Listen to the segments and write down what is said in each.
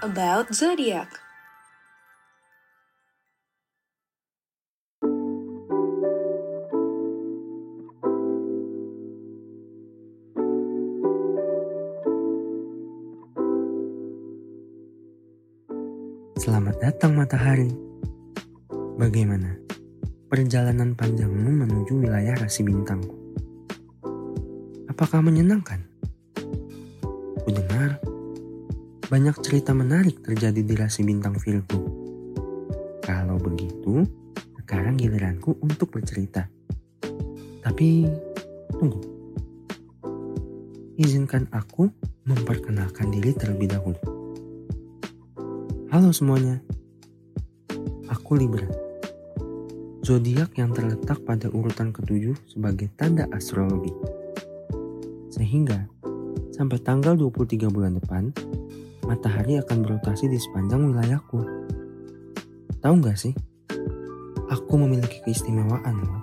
about zodiac. Selamat datang matahari. Bagaimana perjalanan panjangmu menuju wilayah rasi bintangku? Apakah menyenangkan? Banyak cerita menarik terjadi di rasi bintang Virgo. Kalau begitu, sekarang giliranku untuk bercerita. Tapi, tunggu. Izinkan aku memperkenalkan diri terlebih dahulu. Halo semuanya, aku Libra. Zodiak yang terletak pada urutan ketujuh sebagai tanda astrologi. Sehingga sampai tanggal 23 bulan depan, matahari akan berotasi di sepanjang wilayahku. Tahu nggak sih? Aku memiliki keistimewaan loh.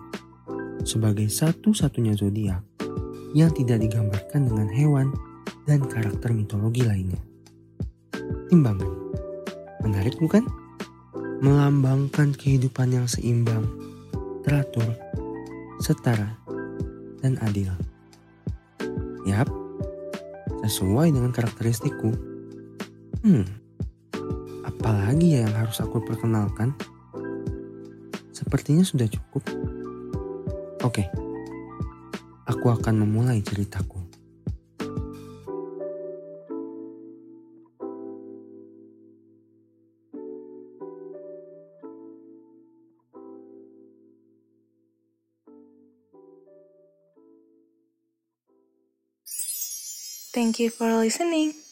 Sebagai satu-satunya zodiak yang tidak digambarkan dengan hewan dan karakter mitologi lainnya. Timbangan. Menarik bukan? Melambangkan kehidupan yang seimbang, teratur, setara, dan adil. Yap, sesuai dengan karakteristikku. Hmm, apalagi ya yang harus aku perkenalkan? Sepertinya sudah cukup. Oke, aku akan memulai ceritaku. Thank you for listening.